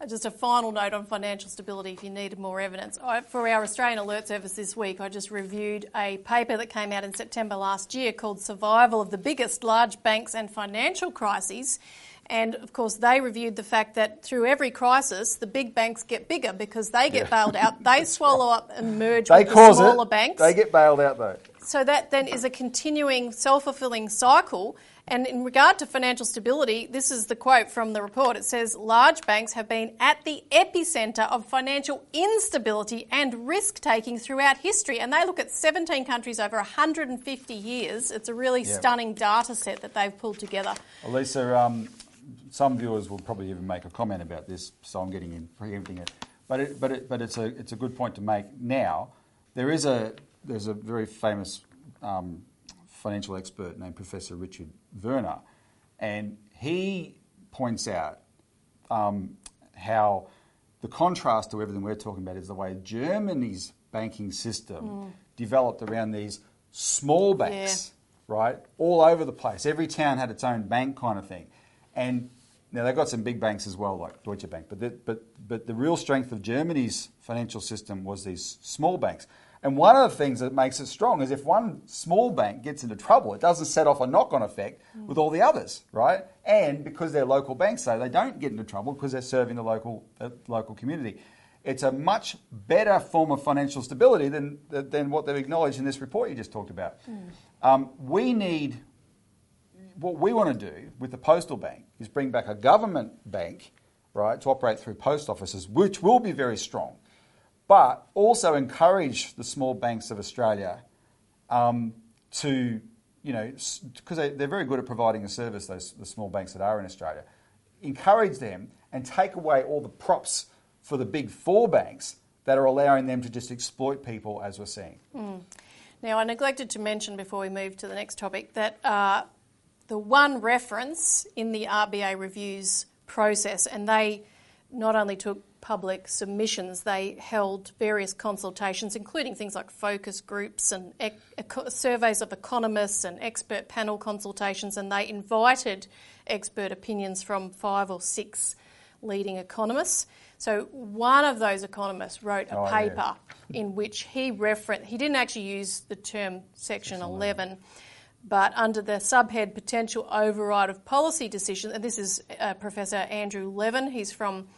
Uh, Just a final note on financial stability if you needed more evidence. For our Australian Alert Service this week, I just reviewed a paper that came out in September last year called Survival of the Biggest Large Banks and Financial Crises. And of course, they reviewed the fact that through every crisis, the big banks get bigger because they get bailed out. They swallow up and merge They with the smaller it. banks. They get bailed out though. So that then is a continuing self fulfilling cycle. And in regard to financial stability, this is the quote from the report. It says large banks have been at the epicenter of financial instability and risk taking throughout history. And they look at 17 countries over 150 years. It's a really Yeah. stunning data set that they've pulled together. Elisa, um, some viewers will probably even make a comment about this, so I'm getting in preempting it. But it, but it, but it's a it's a good point to make now. There is a there's a very famous um, financial expert named Professor Richard Werner, and he points out um, how the contrast to everything we're talking about is the way Germany's banking system developed around these small banks, right? All over the place. Every town had its own bank kind of thing. And now they've got some big banks as well, like Deutsche Bank. But the, but, but the real strength of Germany's financial system was these small banks. And one of the things that makes it strong is if one small bank gets into trouble, it doesn't set off a knock on effect mm. with all the others, right? And because they're local banks, so they don't get into trouble because they're serving the local, the local community. It's a much better form of financial stability than, than what they've acknowledged in this report you just talked about. Mm. Um, we need, what we want to do with the postal bank is bring back a government bank, right, to operate through post offices, which will be very strong but also encourage the small banks of Australia um, to, you know, because they, are very good at providing a service, those the small banks that are in Australia, encourage them and take away all the props for the big four banks that are allowing them to just exploit people as we're seeing. Mm. Now, I neglected to mention before we move to the next topic that uh, the one reference in the RBA reviews process, and they not only took public submissions, they held various consultations, including things like focus groups and surveys of economists and expert panel consultations, and they invited expert opinions from five or six leading economists. So one of those economists wrote a oh, paper yeah. in which he referenced, he didn't actually use the term Section 11, but under the subhead potential override of policy decisions, and this is uh, Professor Andrew Levin, he's from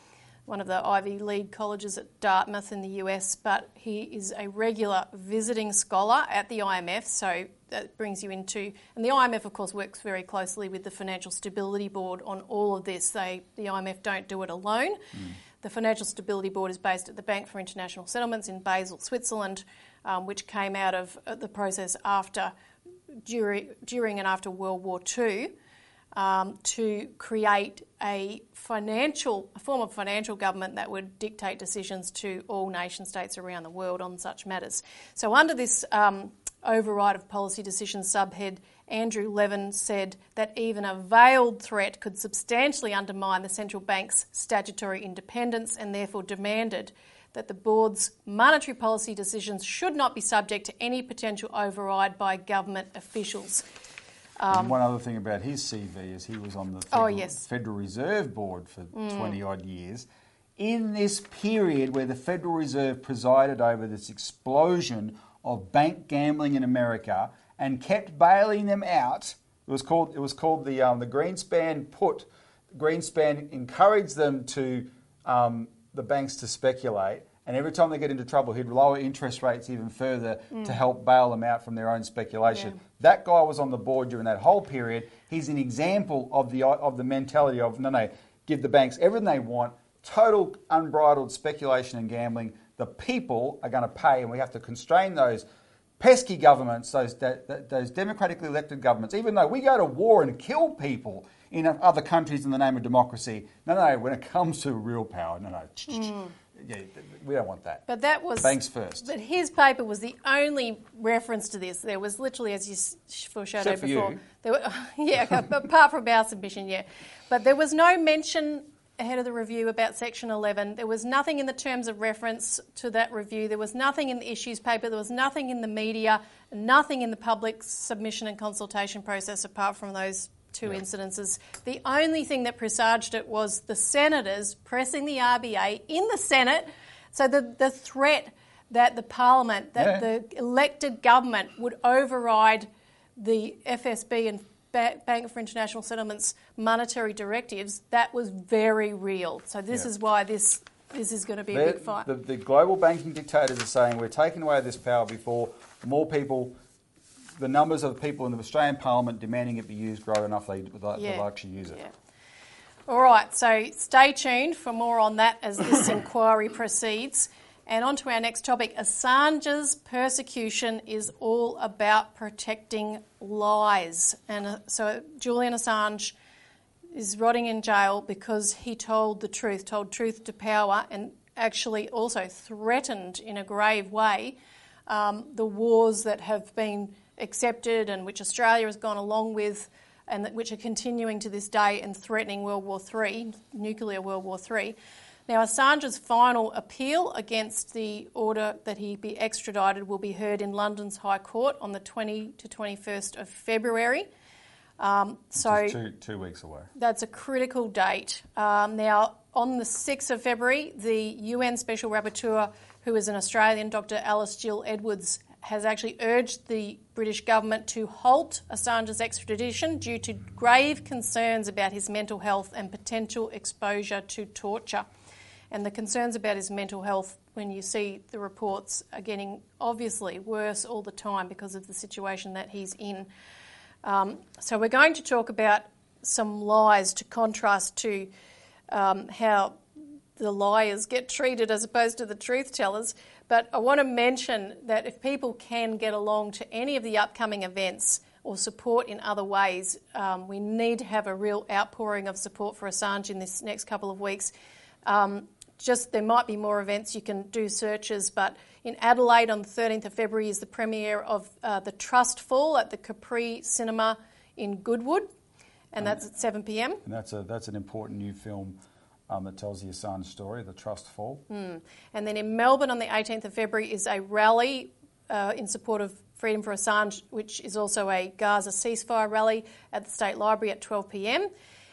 one of the Ivy League colleges at Dartmouth in the US, but he is a regular visiting scholar at the IMF, so that brings you into. And the IMF, of course, works very closely with the Financial Stability Board on all of this. They, the IMF don't do it alone. Mm. The Financial Stability Board is based at the Bank for International Settlements in Basel, Switzerland, um, which came out of uh, the process after, during, during and after World War II um, to create a financial a form of financial government that would dictate decisions to all nation states around the world on such matters. So, under this um, override of policy decisions subhead, Andrew Levin said that even a veiled threat could substantially undermine the central bank's statutory independence and therefore demanded that the board's monetary policy decisions should not be subject to any potential override by government officials. Um, one other thing about his CV is he was on the oh, Federal, oh, yes. Federal Reserve Board for mm. 20 odd years. In this period where the Federal Reserve presided over this explosion of bank gambling in America and kept bailing them out, it was called, it was called the, um, the Greenspan put. Greenspan encouraged them to, um, the banks to speculate and every time they get into trouble, he'd lower interest rates even further mm. to help bail them out from their own speculation. Yeah. That guy was on the board during that whole period. He's an example of the of the mentality of no, no, give the banks everything they want, total unbridled speculation and gambling. The people are going to pay, and we have to constrain those pesky governments, those those democratically elected governments. Even though we go to war and kill people in other countries in the name of democracy, no, no, when it comes to real power, no, no. Mm yeah, we don't want that. But that was banks first. But his paper was the only reference to this. There was literally, as you foreshadowed Except before, you. there were, yeah, apart from our submission, yeah, but there was no mention ahead of the review about Section 11. There was nothing in the terms of reference to that review. There was nothing in the issues paper. There was nothing in the media. Nothing in the public submission and consultation process apart from those two yeah. incidences. The only thing that presaged it was the senators pressing the RBA in the Senate. So the, the threat that the parliament, that yeah. the elected government would override the FSB and Bank for International Settlements monetary directives, that was very real. So this yeah. is why this this is going to be a big fight. The, the global banking dictators are saying we're taking away this power before more people the numbers of people in the Australian Parliament demanding it be used grow enough they will yeah. actually use it. Yeah. All right, so stay tuned for more on that as this inquiry proceeds. And on to our next topic. Assange's persecution is all about protecting lies. And uh, so Julian Assange is rotting in jail because he told the truth, told truth to power, and actually also threatened in a grave way um, the wars that have been accepted and which Australia has gone along with and which are continuing to this day and threatening World War III, nuclear World War III. Now, Assange's final appeal against the order that he be extradited will be heard in London's High Court on the 20 to 21st of February. Um, so two, two weeks away. That's a critical date. Um, now, on the 6th of February, the UN Special Rapporteur, who is an Australian, Dr. Alice Jill Edwards, has actually urged the British government to halt Assange's extradition due to grave concerns about his mental health and potential exposure to torture. And the concerns about his mental health, when you see the reports, are getting obviously worse all the time because of the situation that he's in. Um, so, we're going to talk about some lies to contrast to um, how the liars get treated as opposed to the truth tellers. But I want to mention that if people can get along to any of the upcoming events or support in other ways, um, we need to have a real outpouring of support for Assange in this next couple of weeks. Um, just there might be more events, you can do searches, but in Adelaide on the 13th of February is the premiere of uh, The Trust Fall at the Capri Cinema in Goodwood, and that's at 7 pm. And that's, a, that's an important new film um, that tells the Assange story, The Trust Fall. Mm. And then in Melbourne on the 18th of February is a rally uh, in support of Freedom for Assange, which is also a Gaza ceasefire rally at the State Library at 12 pm.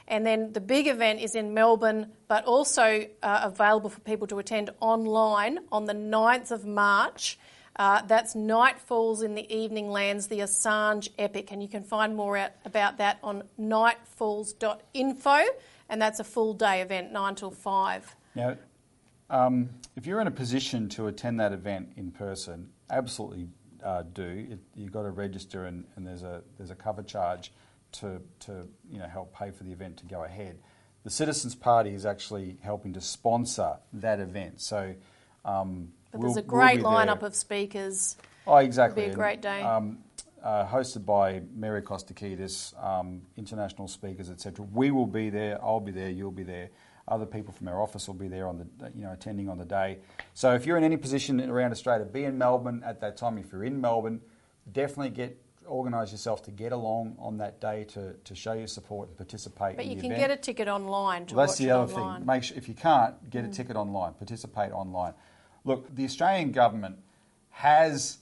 And then the big event is in Melbourne, but also uh, available for people to attend online on the 9th of March. Uh, that's Night Falls in the Evening Lands, the Assange Epic. And you can find more out about that on nightfalls.info. And that's a full day event, 9 till 5. Now, um, if you're in a position to attend that event in person, absolutely uh, do. It, you've got to register, and, and there's, a, there's a cover charge to, to you know, help pay for the event to go ahead. The Citizens Party is actually helping to sponsor that event. So, um, but there's we'll, a great we'll lineup of speakers. Oh, exactly. It'll be a great day. Um, uh, hosted by Mary Kostakidis, um, international speakers, etc. We will be there. I'll be there. You'll be there. Other people from our office will be there on the, you know, attending on the day. So if you're in any position around Australia, be in Melbourne at that time. If you're in Melbourne, definitely get organise yourself to get along on that day to, to show your support and participate. But you can event. get a ticket online. well, that's the other online. thing. Make sure if you can't get mm. a ticket online, participate online. Look, the Australian government has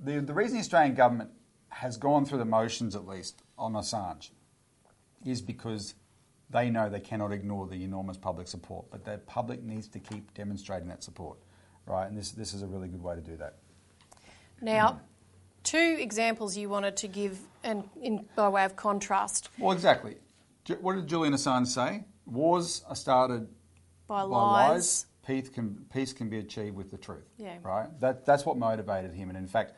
the the reason the Australian government has gone through the motions at least on Assange is because they know they cannot ignore the enormous public support, but the public needs to keep demonstrating that support, right? And this this is a really good way to do that. Now. Two examples you wanted to give and in, by way of contrast. Well, exactly. What did Julian Assange say? Wars are started by, by lies. lies. Peace can, peace can be achieved with the truth. Yeah. Right? That, that's what motivated him. And in fact,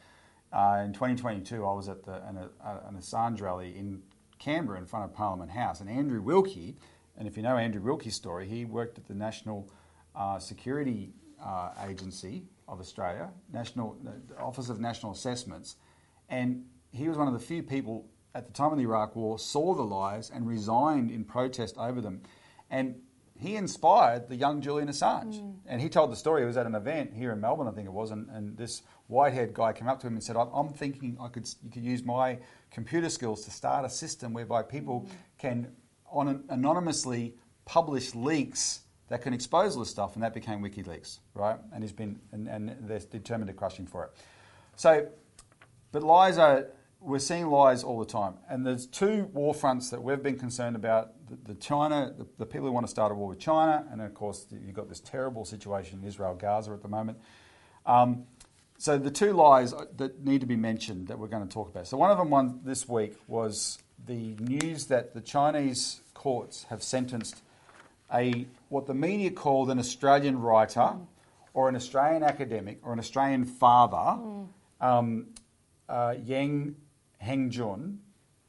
uh, in 2022, I was at the, an, an Assange rally in Canberra in front of Parliament House. And Andrew Wilkie, and if you know Andrew Wilkie's story, he worked at the National uh, Security uh, Agency of Australia, National Office of National Assessments, and he was one of the few people at the time of the Iraq War saw the lies and resigned in protest over them, and he inspired the young Julian Assange. Mm. And he told the story. He was at an event here in Melbourne, I think it was, and, and this white-haired guy came up to him and said, "I'm thinking I could you could use my computer skills to start a system whereby people mm. can on anonymously publish leaks." that can expose all this stuff, and that became WikiLeaks, right? And he's been, and, and they're determined to crush him for it. So, but lies are, we're seeing lies all the time, and there's two war fronts that we've been concerned about: the, the China, the, the, people who want to start a war with China, and of course you've got this terrible situation in Israel, Gaza at the moment. Um, so the two lies that need to be mentioned that we're going to talk about. So one of them, one this week, was the news that the Chinese courts have sentenced a what the media called an Australian writer mm. or an Australian academic or an Australian father, mm. um, uh, Yang Hengjun,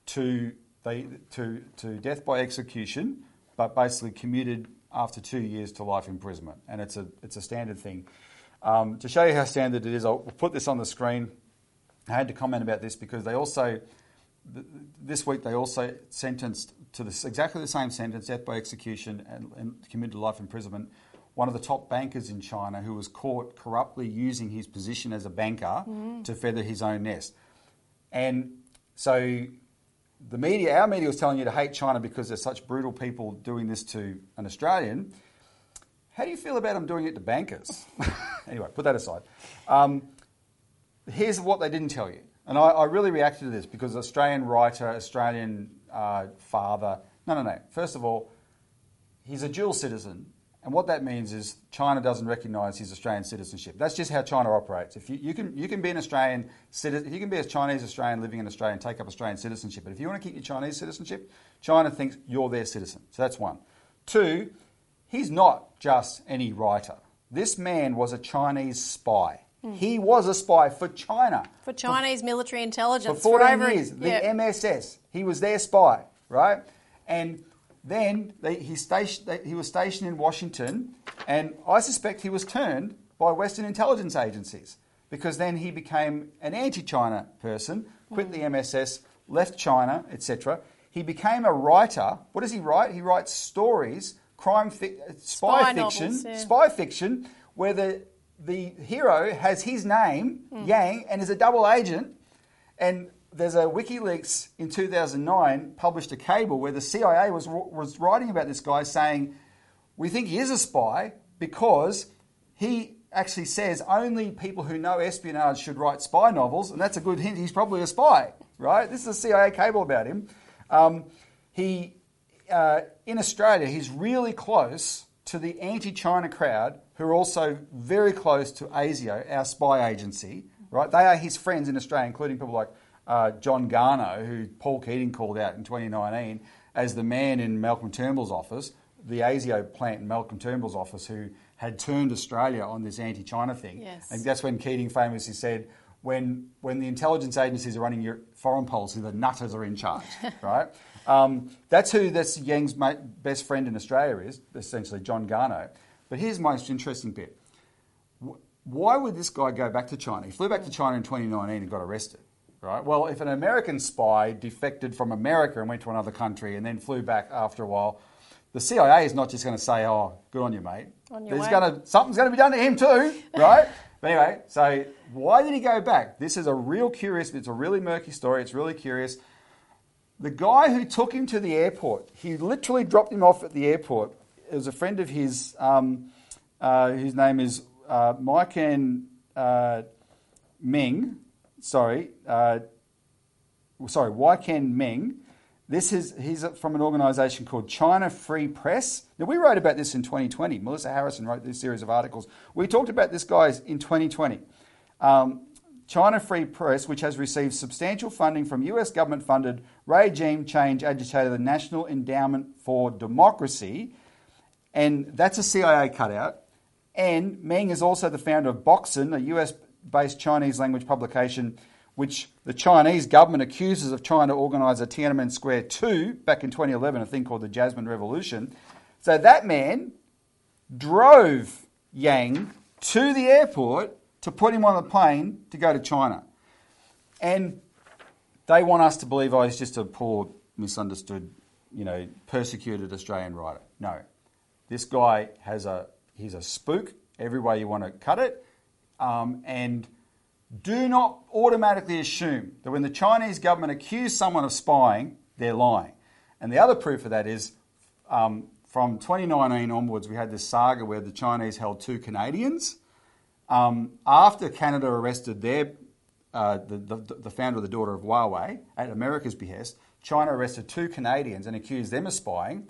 to, they, to, to death by execution, but basically commuted after two years to life imprisonment. And it's a, it's a standard thing. Um, to show you how standard it is, I'll put this on the screen. I had to comment about this because they also, this week, they also sentenced to this, exactly the same sentence, death by execution and, and committed to life imprisonment, one of the top bankers in China who was caught corruptly using his position as a banker mm. to feather his own nest. And so the media, our media was telling you to hate China because there's such brutal people doing this to an Australian. How do you feel about them doing it to bankers? anyway, put that aside. Um, here's what they didn't tell you. And I, I, really reacted to this because Australian writer, Australian uh, father. No, no, no. First of all, he's a dual citizen. And what that means is China doesn't recognise his Australian citizenship. That's just how China operates. If you, you, can, you can be an Australian citizen, you can be a Chinese Australian living in Australia and take up Australian citizenship. But if you want to keep your Chinese citizenship, China thinks you're their citizen. So that's one. Two, he's not just any writer. This man was a Chinese spy. Mm. He was a spy for China. For Chinese for, military intelligence. For 14 for over, years. The. MSS. He was their spy, right? And then they, he, station, they, he was stationed in Washington, and I suspect he was turned by Western intelligence agencies because then he became an anti China person, quit the MSS, left China, etc. He became a writer. What does he write? He writes stories, crime, fi- spy, spy, fiction, novels, yeah. spy fiction, where the the hero has his name, mm. Yang, and is a double agent. And there's a WikiLeaks in 2009 published a cable where the CIA was, was writing about this guy saying, We think he is a spy because he actually says only people who know espionage should write spy novels, and that's a good hint. He's probably a spy, right? This is a CIA cable about him. Um, he, uh, in Australia, he's really close to the anti China crowd who are also very close to ASIO, our spy agency, right? They are his friends in Australia, including people like uh, John Garnaut, who Paul Keating called out in 2019 as the man in Malcolm Turnbull's office, the ASIO plant in Malcolm Turnbull's office, who had turned Australia on this anti-China thing. Yes. And that's when Keating famously said, when, when the intelligence agencies are running your foreign policy, the nutters are in charge, right? Um, that's who this Yang's mate, best friend in Australia is, essentially John Garnaut. But here's the most interesting bit. Why would this guy go back to China? He flew back to China in 2019 and got arrested. Right? Well, if an American spy defected from America and went to another country and then flew back after a while, the CIA is not just going to say, "Oh, good on you, mate." On your There's going to something's going to be done to him too, right? but anyway, so why did he go back? This is a real curious. It's a really murky story. It's really curious. The guy who took him to the airport, he literally dropped him off at the airport it was a friend of his, um, uh, whose name is uh, Mike and uh, Meng. Sorry, uh, sorry, Weiken Meng. This is he's from an organisation called China Free Press. Now we wrote about this in 2020. Melissa Harrison wrote this series of articles. We talked about this guys in 2020. Um, China Free Press, which has received substantial funding from US government funded regime change agitator, the National Endowment for Democracy, and that's a CIA cutout. And Meng is also the founder of Boxun, a US based Chinese language publication, which the Chinese government accuses of trying to organise a Tiananmen Square 2 back in 2011, a thing called the Jasmine Revolution. So that man drove Yang to the airport to put him on the plane to go to China. And they want us to believe, oh, he's just a poor, misunderstood, you know, persecuted Australian writer. No. This guy has a he's a spook every way you want to cut it, um, and do not automatically assume that when the Chinese government accuse someone of spying, they're lying. And the other proof of that is um, from 2019 onwards, we had this saga where the Chinese held two Canadians. Um, after Canada arrested their uh, the, the, the, founder of the daughter of Huawei at America's behest, China arrested two Canadians and accused them of spying.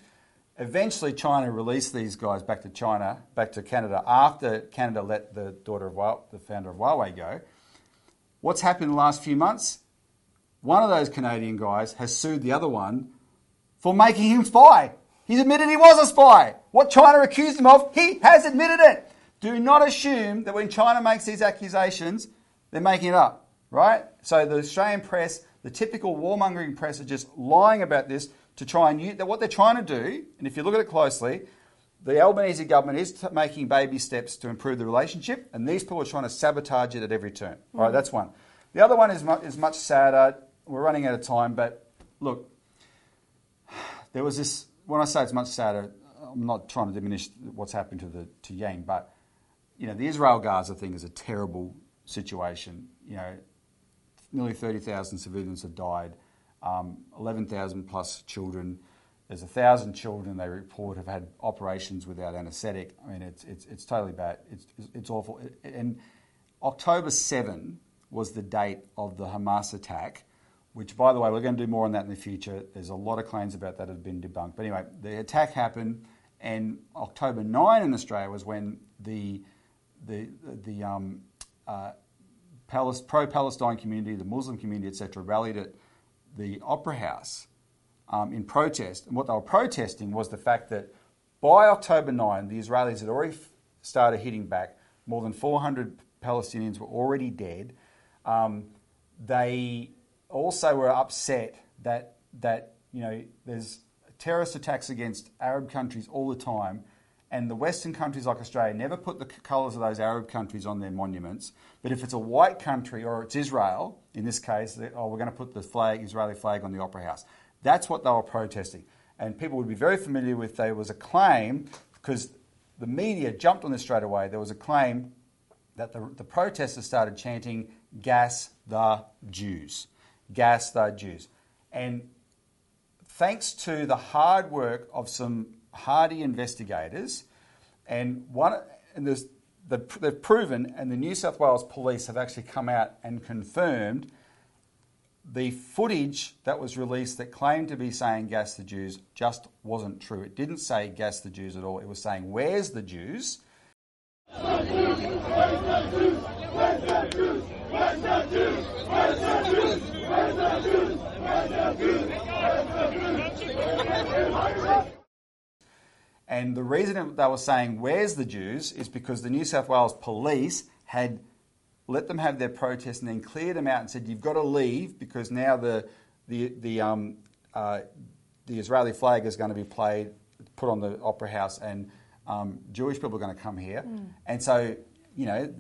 Eventually, China released these guys back to China, back to Canada, after Canada let the daughter of Huawei, the founder of Huawei go. What's happened in the last few months? One of those Canadian guys has sued the other one for making him spy. He's admitted he was a spy. What China accused him of, he has admitted it. Do not assume that when China makes these accusations, they're making it up, right? So the Australian press, the typical warmongering press, are just lying about this to try and use that. what they're trying to do, and if you look at it closely, the Albanese government is t- making baby steps to improve the relationship, and these people are trying to sabotage it at every turn. Mm. All right, that's one. The other one is, mu- is much sadder. We're running out of time, but look, there was this. When I say it's much sadder, I'm not trying to diminish what's happened to the to Yang, but you know the Israel Gaza thing is a terrible situation. You know, nearly 30,000 civilians have died um, 11,000 plus children. There's a thousand children they report have had operations without anaesthetic. I mean, it's, it's, it's totally bad. It's, it's awful. And October 7 was the date of the Hamas attack, which, by the way, we're going to do more on that in the future. There's a lot of claims about that have been debunked. But anyway, the attack happened, and October 9 in Australia was when the, the, the um, uh, pro-Palestine community, the Muslim community, etc., rallied at the Opera House um, in protest. And what they were protesting was the fact that by October 9, the Israelis had already f- started hitting back. More than 400 Palestinians were already dead. Um, they also were upset that that you know there's terrorist attacks against Arab countries all the time, and the Western countries like Australia never put the colours of those Arab countries on their monuments. But if it's a white country or it's Israel, in this case, oh, we're going to put the flag, Israeli flag, on the Opera House. That's what they were protesting. And people would be very familiar with there was a claim, because the media jumped on this straight away, there was a claim that the, the protesters started chanting, Gas the Jews. Gas the Jews. And thanks to the hard work of some hardy investigators, and one, and there's, they've proven, and the New South Wales police have actually come out and confirmed the footage that was released that claimed to be saying gas the Jews just wasn't true. It didn't say gas the Jews at all. It was saying where's the Jews? And the reason they were saying where's the Jews is because the New South Wales police had let them have their protest, and then cleared them out and said, "You've got to leave because now the the the um, uh, the Israeli flag is going to be played, put on the opera house, and um, Jewish people are going to come here." Mm. And so, you know,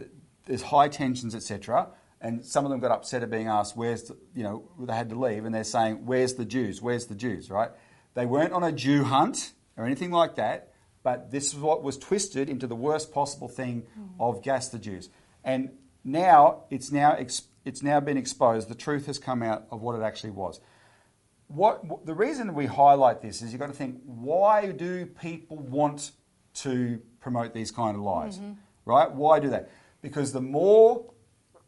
there's high tensions, etc. And some of them got upset at being asked, "Where's the, you know?" They had to leave, and they're saying, "Where's the Jews? Where's the Jews?" Right? They weren't on a Jew hunt or anything like that. But this is what was twisted into the worst possible thing mm. of gas the Jews. And now it's now it's now been exposed. The truth has come out of what it actually was. What the reason we highlight this is you've got to think: why do people want to promote these kind of lies? Mm-hmm. Right? Why do they? Because the more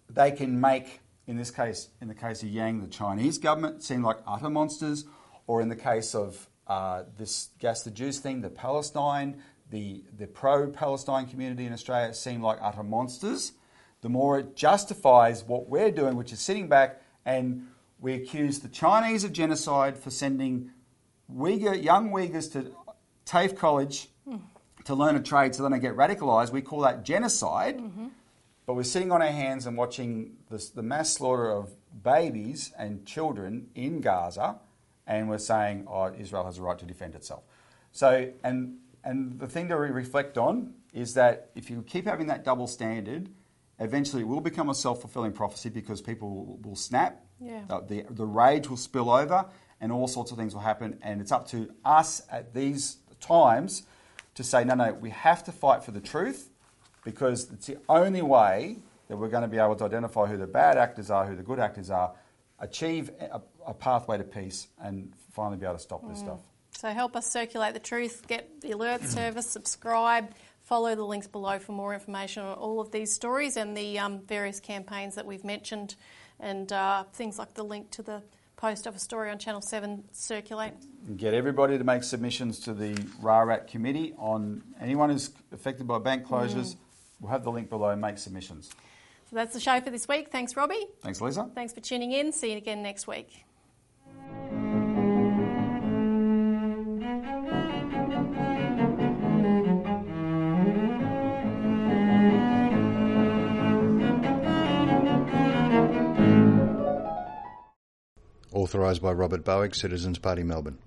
they can make, in this case, in the case of Yang, the Chinese government seem like utter monsters, or in the case of uh, this gas the Jews thing, the Palestine, the the pro-Palestine community in Australia seem like utter monsters the more it justifies what we're doing, which is sitting back and we accuse the Chinese of genocide for sending Uyghur, young Uyghurs to TAFE College mm. to learn a trade so then they get radicalised. We call that genocide. Mm-hmm. But we're sitting on our hands and watching this, the mass slaughter of babies and children in Gaza, and we're saying, oh, Israel has a right to defend itself. So, and, and the thing to reflect on is that if you keep having that double standard, eventually it will become a self fulfilling prophecy because people will, will snap, yeah. the, the, the, rage will spill over, and all sorts of things will happen. And it's up to us at these times to say, no, no, we have to fight for the truth because it's the only way that we're going to be able to identify who the bad actors are, who the good actors are, achieve a, a pathway to peace, and finally be able to stop mm. this stuff. So help us circulate the truth, get the alert service, subscribe. Follow the links below for more information on all of these stories and the um, various campaigns that we've mentioned, and uh, things like the link to the post of a story on Channel 7 circulate. Get everybody to make submissions to the RARAT committee on anyone who's affected by bank closures. Mm. We'll have the link below. Make submissions. So that's the show for this week. Thanks, Robbie. Thanks, Lisa. Thanks for tuning in. See you again next week. Authorised by Robert Barwick, Citizens Party, Melbourne.